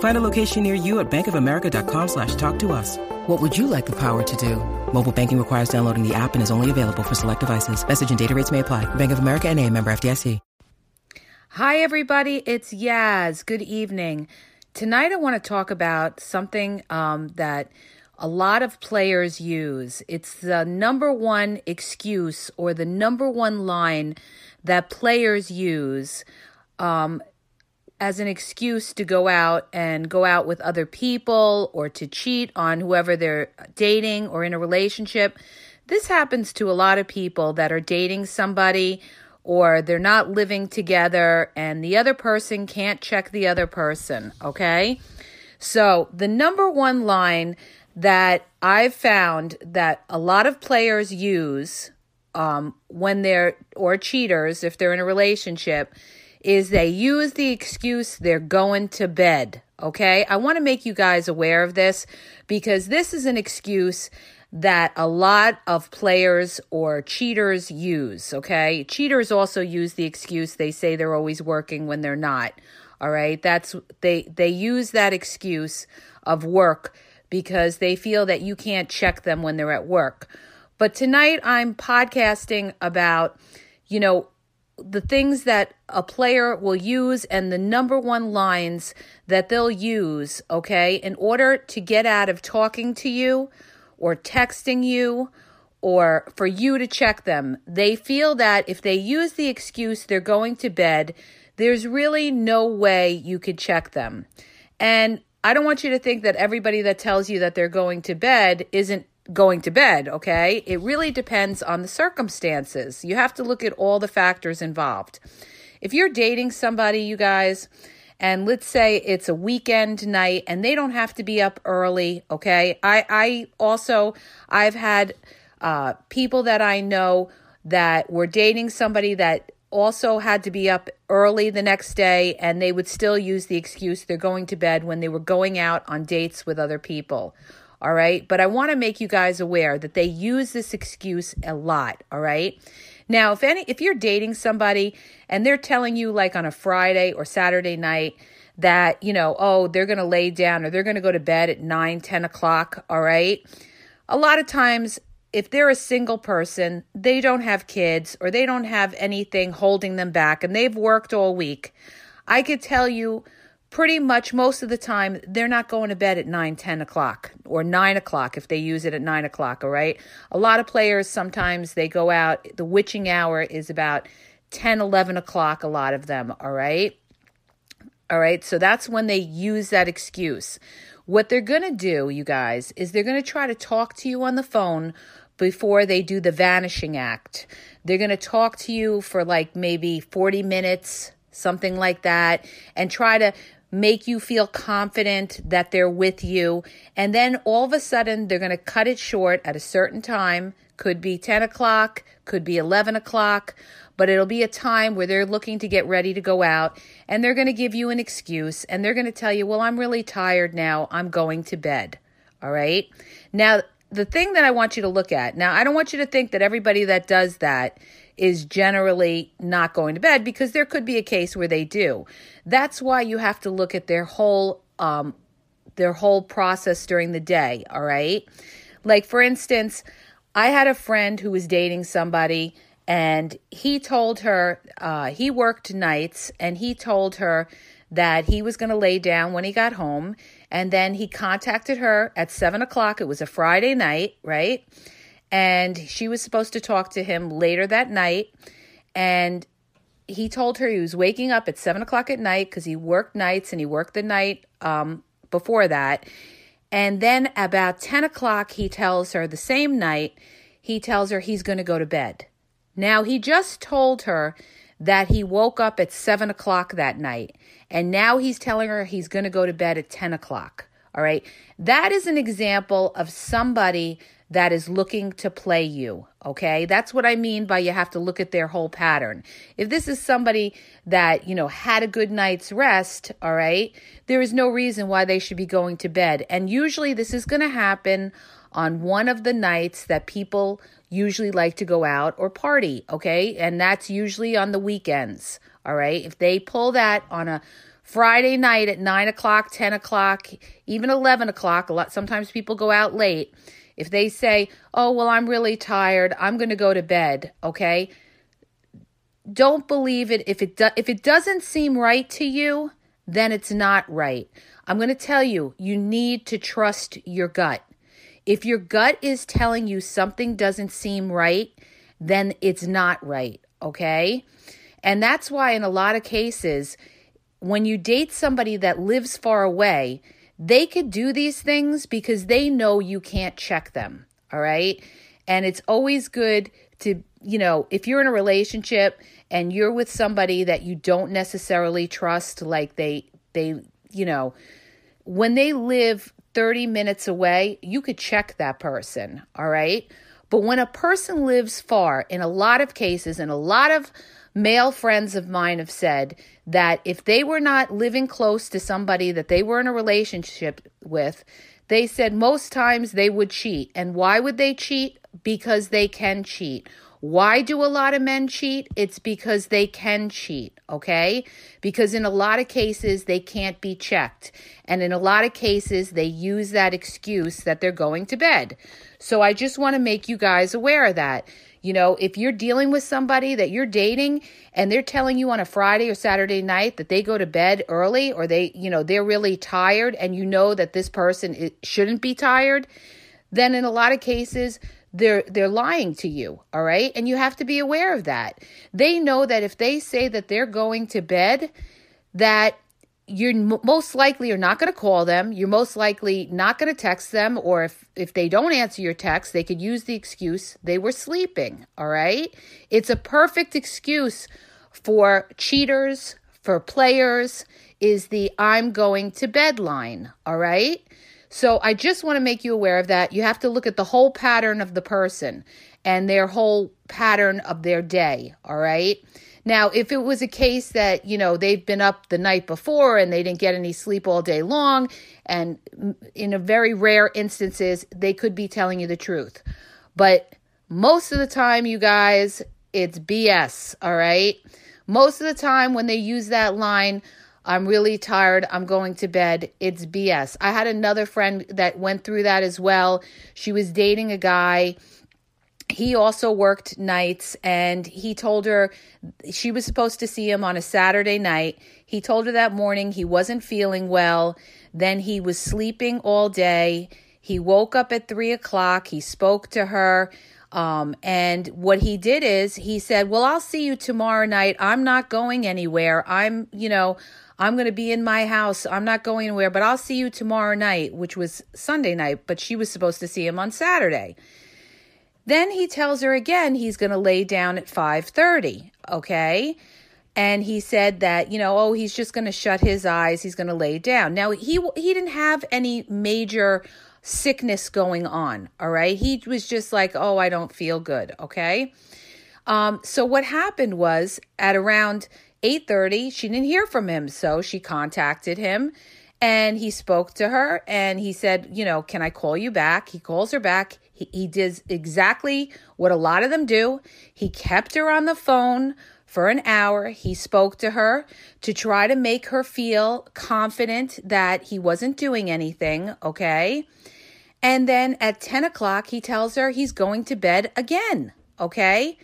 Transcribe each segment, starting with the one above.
Find a location near you at bankofamerica.com slash talk to us. What would you like the power to do? Mobile banking requires downloading the app and is only available for select devices. Message and data rates may apply. Bank of America and a member FDIC. Hi, everybody. It's Yaz. Good evening. Tonight, I want to talk about something um, that a lot of players use. It's the number one excuse or the number one line that players use um, as an excuse to go out and go out with other people or to cheat on whoever they're dating or in a relationship. This happens to a lot of people that are dating somebody or they're not living together and the other person can't check the other person, okay? So, the number one line that I've found that a lot of players use um, when they're, or cheaters, if they're in a relationship, is they use the excuse they're going to bed. Okay. I want to make you guys aware of this because this is an excuse that a lot of players or cheaters use. Okay. Cheaters also use the excuse they say they're always working when they're not. All right. That's they, they use that excuse of work because they feel that you can't check them when they're at work. But tonight I'm podcasting about, you know, the things that a player will use and the number one lines that they'll use, okay, in order to get out of talking to you or texting you or for you to check them. They feel that if they use the excuse they're going to bed, there's really no way you could check them. And I don't want you to think that everybody that tells you that they're going to bed isn't going to bed, okay? It really depends on the circumstances. You have to look at all the factors involved. If you're dating somebody, you guys, and let's say it's a weekend night and they don't have to be up early, okay? I I also I've had uh people that I know that were dating somebody that also had to be up early the next day and they would still use the excuse they're going to bed when they were going out on dates with other people all right? But I want to make you guys aware that they use this excuse a lot, all right? Now, if any if you're dating somebody and they're telling you like on a Friday or Saturday night that, you know, oh, they're gonna lay down or they're gonna go to bed at 9, 10 o'clock, all right? A lot of times if they're a single person, they don't have kids or they don't have anything holding them back and they've worked all week. I could tell you pretty much most of the time they're not going to bed at 9 10 o'clock or 9 o'clock if they use it at 9 o'clock all right? A lot of players sometimes they go out the witching hour is about 10 11 o'clock a lot of them all right? All right so that's when they use that excuse. What they're going to do you guys is they're going to try to talk to you on the phone before they do the vanishing act. They're going to talk to you for like maybe 40 minutes something like that and try to make you feel confident that they're with you. And then all of a sudden, they're going to cut it short at a certain time. Could be 10 o'clock, could be 11 o'clock, but it'll be a time where they're looking to get ready to go out and they're going to give you an excuse and they're going to tell you, Well, I'm really tired now. I'm going to bed. All right. Now, the thing that I want you to look at now, I don't want you to think that everybody that does that is generally not going to bed because there could be a case where they do. That's why you have to look at their whole um, their whole process during the day. All right, like for instance, I had a friend who was dating somebody. And he told her, uh, he worked nights, and he told her that he was going to lay down when he got home. And then he contacted her at seven o'clock. It was a Friday night, right? And she was supposed to talk to him later that night and he told her he was waking up at seven o'clock at night because he worked nights and he worked the night um, before that. And then about 10 o'clock, he tells her the same night, he tells her he's going to go to bed. Now, he just told her that he woke up at 7 o'clock that night. And now he's telling her he's going to go to bed at 10 o'clock. All right. That is an example of somebody that is looking to play you. Okay. That's what I mean by you have to look at their whole pattern. If this is somebody that, you know, had a good night's rest, all right, there is no reason why they should be going to bed. And usually this is going to happen on one of the nights that people usually like to go out or party. Okay. And that's usually on the weekends. All right. If they pull that on a Friday night at nine o'clock, 10 o'clock, even 11 o'clock, a lot, sometimes people go out late if they say, oh, well, I'm really tired, I'm going to go to bed, okay? Don't believe it. If it, do- if it doesn't seem right to you, then it's not right. I'm going to tell you, you need to trust your gut. If your gut is telling you something doesn't seem right, then it's not right, okay? And that's why, in a lot of cases, when you date somebody that lives far away, they could do these things because they know you can't check them. All right. And it's always good to, you know, if you're in a relationship and you're with somebody that you don't necessarily trust, like they, they, you know, when they live 30 minutes away, you could check that person. All right. But when a person lives far, in a lot of cases, in a lot of male friends of mine have said that if they were not living close to somebody that they were in a relationship with, they said most times they would cheat. And why would they cheat? Because they can cheat. Why do a lot of men cheat? It's because they can cheat, okay? Because in a lot of cases, they can't be checked. And in a lot of cases, they use that excuse that they're going to bed. So I just want to make you guys aware of that. You know, if you're dealing with somebody that you're dating and they're telling you on a Friday or Saturday night that they go to bed early or they, you know, they're really tired and you know that this person shouldn't be tired, then in a lot of cases they're they're lying to you, all right? And you have to be aware of that. They know that if they say that they're going to bed that you're most likely you're not going to call them. You're most likely not going to text them, or if if they don't answer your text, they could use the excuse they were sleeping. All right, it's a perfect excuse for cheaters, for players. Is the I'm going to bed line. All right. So I just want to make you aware of that. You have to look at the whole pattern of the person and their whole pattern of their day. All right. Now, if it was a case that, you know, they've been up the night before and they didn't get any sleep all day long, and in a very rare instances, they could be telling you the truth. But most of the time, you guys, it's BS, all right? Most of the time, when they use that line, I'm really tired, I'm going to bed, it's BS. I had another friend that went through that as well. She was dating a guy he also worked nights and he told her she was supposed to see him on a Saturday night. He told her that morning he wasn't feeling well. Then he was sleeping all day. He woke up at three o'clock. He spoke to her. Um, and what he did is he said, Well, I'll see you tomorrow night. I'm not going anywhere. I'm, you know, I'm going to be in my house. I'm not going anywhere, but I'll see you tomorrow night, which was Sunday night, but she was supposed to see him on Saturday. Then he tells her again he's going to lay down at 5:30, okay? And he said that, you know, oh, he's just going to shut his eyes, he's going to lay down. Now, he he didn't have any major sickness going on, all right? He was just like, "Oh, I don't feel good," okay? Um, so what happened was at around 8:30, she didn't hear from him, so she contacted him and he spoke to her and he said, You know, can I call you back? He calls her back. He, he exactly what a lot of them do. He kept her on the phone for an hour. He spoke to her to try to make her feel confident that he wasn't doing anything, okay? And then at 10 o'clock, he tells her he's going to bed again, okay?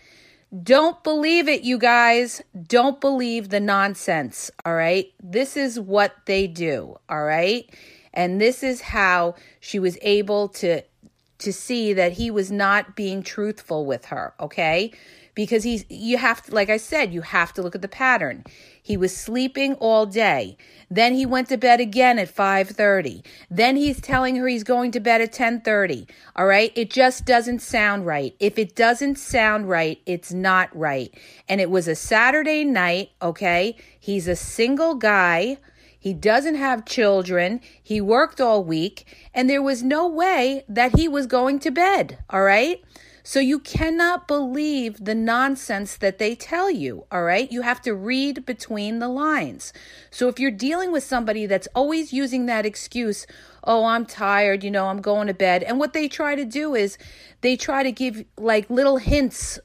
Don't believe it, you guys. Don't believe the nonsense, all right? This is what they do, all right? And this is how she was able to to see that he was not being truthful with her, okay? because he's you have to like I said, you have to look at the pattern. He was sleeping all day. Then he went to bed again at 5:30. Then he's telling her he's going to bed at 10:30. All right? It just doesn't sound right. If it doesn't sound right, it's not right. And it was a Saturday night, okay? He's a single guy. He doesn't have children. He worked all week, and there was no way that he was going to bed, all right? So you cannot believe the nonsense that they tell you, all right? You have to read between the lines. So if you're dealing with somebody that's always using that excuse, oh, I'm tired, you know, I'm going to bed, and what they try to do is they try to give like little hints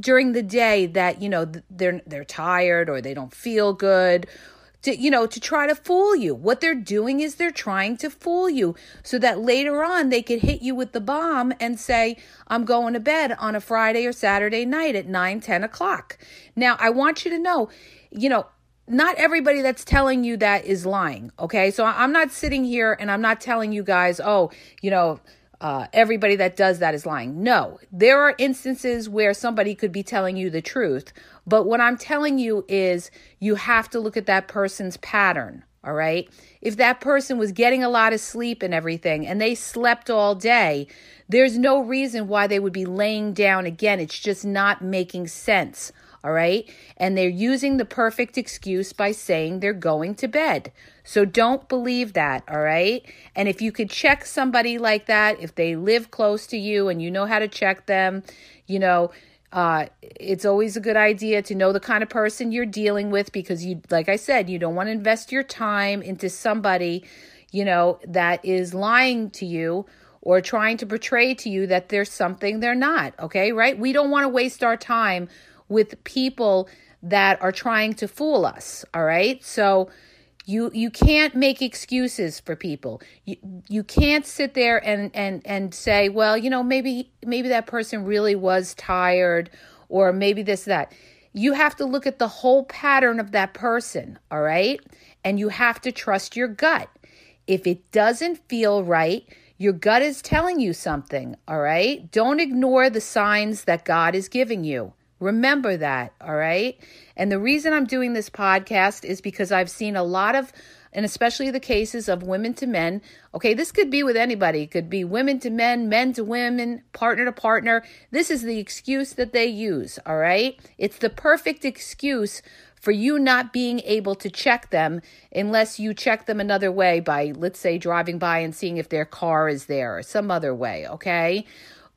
during the day that, you know, they're they're tired or they don't feel good to you know to try to fool you. What they're doing is they're trying to fool you so that later on they could hit you with the bomb and say i'm going to bed on a friday or saturday night at 9 10 o'clock. Now i want you to know you know not everybody that's telling you that is lying okay? So i'm not sitting here and i'm not telling you guys oh you know uh, everybody that does that is lying. No, there are instances where somebody could be telling you the truth, but what I'm telling you is you have to look at that person's pattern. All right. If that person was getting a lot of sleep and everything and they slept all day, there's no reason why they would be laying down again. It's just not making sense. All right. And they're using the perfect excuse by saying they're going to bed. So don't believe that. All right. And if you could check somebody like that, if they live close to you and you know how to check them, you know, uh, it's always a good idea to know the kind of person you're dealing with because you, like I said, you don't want to invest your time into somebody, you know, that is lying to you or trying to portray to you that there's something they're not. Okay, right? We don't want to waste our time with people that are trying to fool us. All right, so you you can't make excuses for people. You you can't sit there and and and say well you know maybe maybe that person really was tired or maybe this that. You have to look at the whole pattern of that person all right? And you have to trust your gut. If it doesn't feel right your gut is telling you something all right? Don't ignore the signs that god is giving you Remember that, all right? And the reason I'm doing this podcast is because I've seen a lot of, and especially the cases of women to men. Okay, this could be with anybody, it could be women to men, men to women, partner to partner. This is the excuse that they use, all right? It's the perfect excuse for you not being able to check them unless you check them another way by, let's say, driving by and seeing if their car is there or some other way, okay?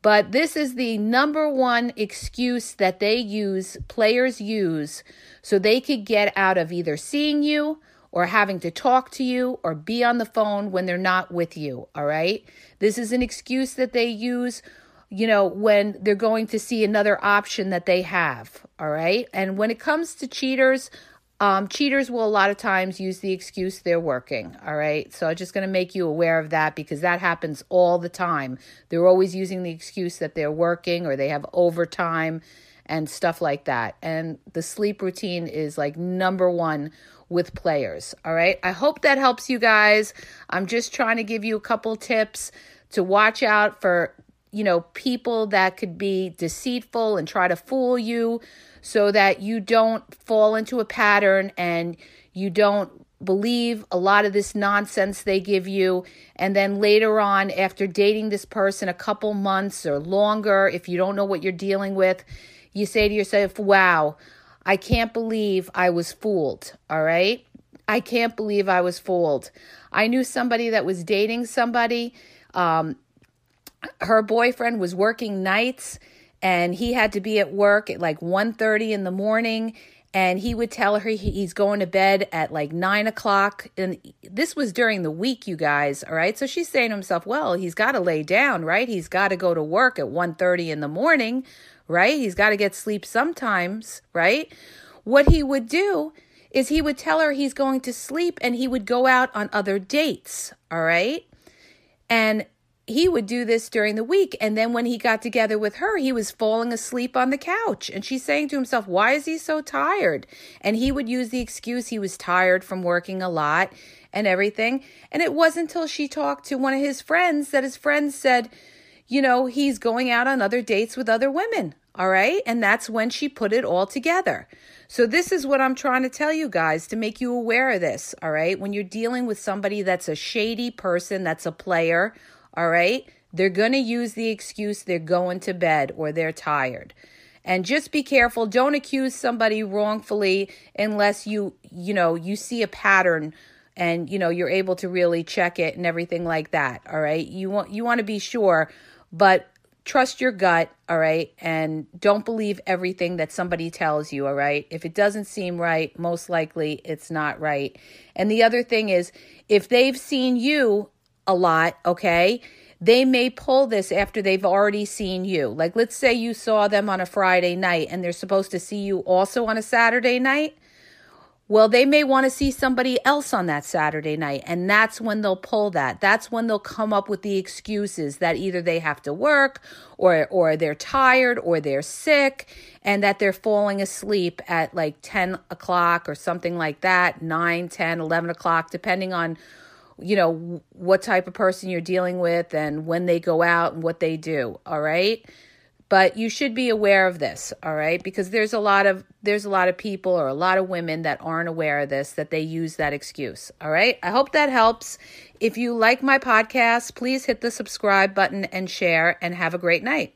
But this is the number one excuse that they use, players use, so they could get out of either seeing you or having to talk to you or be on the phone when they're not with you. All right. This is an excuse that they use, you know, when they're going to see another option that they have. All right. And when it comes to cheaters, um, cheaters will a lot of times use the excuse they're working. All right. So I'm just going to make you aware of that because that happens all the time. They're always using the excuse that they're working or they have overtime and stuff like that. And the sleep routine is like number one with players. All right. I hope that helps you guys. I'm just trying to give you a couple tips to watch out for, you know, people that could be deceitful and try to fool you so that you don't fall into a pattern and you don't believe a lot of this nonsense they give you. And then later on, after dating this person a couple months or longer, if you don't know what you're dealing with, you say to yourself, wow, I can't believe I was fooled. All right. I can't believe I was fooled. I knew somebody that was dating somebody. Um, her boyfriend was working nights and he had to be at work at like 1.30 in the morning and he would tell her he's going to bed at like nine o'clock. And this was during the week you guys all right? So she's saying to himself well he's got to lay down right? He's got to go to work at 1.30 in the morning right? He's got to get sleep sometimes right? What he would do is he would tell her he's going to sleep and he would go out on other dates all right? And he would do this during the week. And then when he got together with her, he was falling asleep on the couch. And she's saying to himself, Why is he so tired? And he would use the excuse he was tired from working a lot and everything. And it wasn't until she talked to one of his friends that his friends said, You know, he's going out on other dates with other women. All right. And that's when she put it all together. So, this is what I'm trying to tell you guys to make you aware of this. All right. When you're dealing with somebody that's a shady person, that's a player, all right, they're going to use the excuse they're going to bed or they're tired. And just be careful. Don't accuse somebody wrongfully unless you, you know, you see a pattern and you know you're able to really check it and everything like that all right you want you want to be sure but trust your gut, all right? And don't believe everything that somebody tells you, all right? If it doesn't seem right, most likely it's not right. And the other thing is, if they've seen you a lot, okay, they may pull this after they've already seen you. Like, let's say you saw them on a Friday night and they're supposed to see you also on a Saturday night. Well, they may want to see somebody else on that Saturday night, and that's when they'll pull that. That's when they'll come up with the excuses that either they have to work or or they're tired or they're sick and that they're falling asleep at like 10 o'clock or something like that, 9, 10, 11 o'clock, depending on you know what type of person you're dealing with and when they go out and what they do. All right. But you should be aware of this, all right? Because there's a lot of there's a lot of people or a lot of women that aren't aware of this that they use that excuse, all right? I hope that helps. If you like my podcast, please hit the subscribe button and share and have a great night.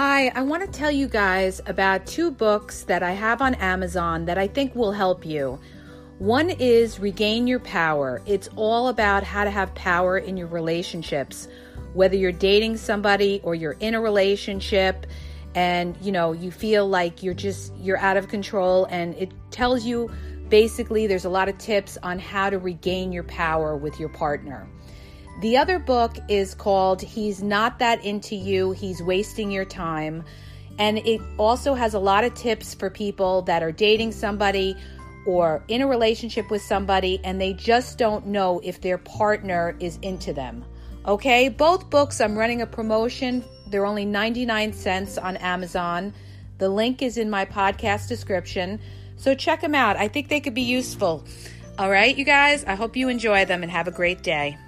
Hi, I want to tell you guys about two books that I have on Amazon that I think will help you. One is Regain Your Power. It's all about how to have power in your relationships, whether you're dating somebody or you're in a relationship and you know, you feel like you're just you're out of control and it tells you basically there's a lot of tips on how to regain your power with your partner. The other book is called He's Not That Into You, He's Wasting Your Time. And it also has a lot of tips for people that are dating somebody or in a relationship with somebody and they just don't know if their partner is into them. Okay, both books, I'm running a promotion. They're only 99 cents on Amazon. The link is in my podcast description. So check them out. I think they could be useful. All right, you guys, I hope you enjoy them and have a great day.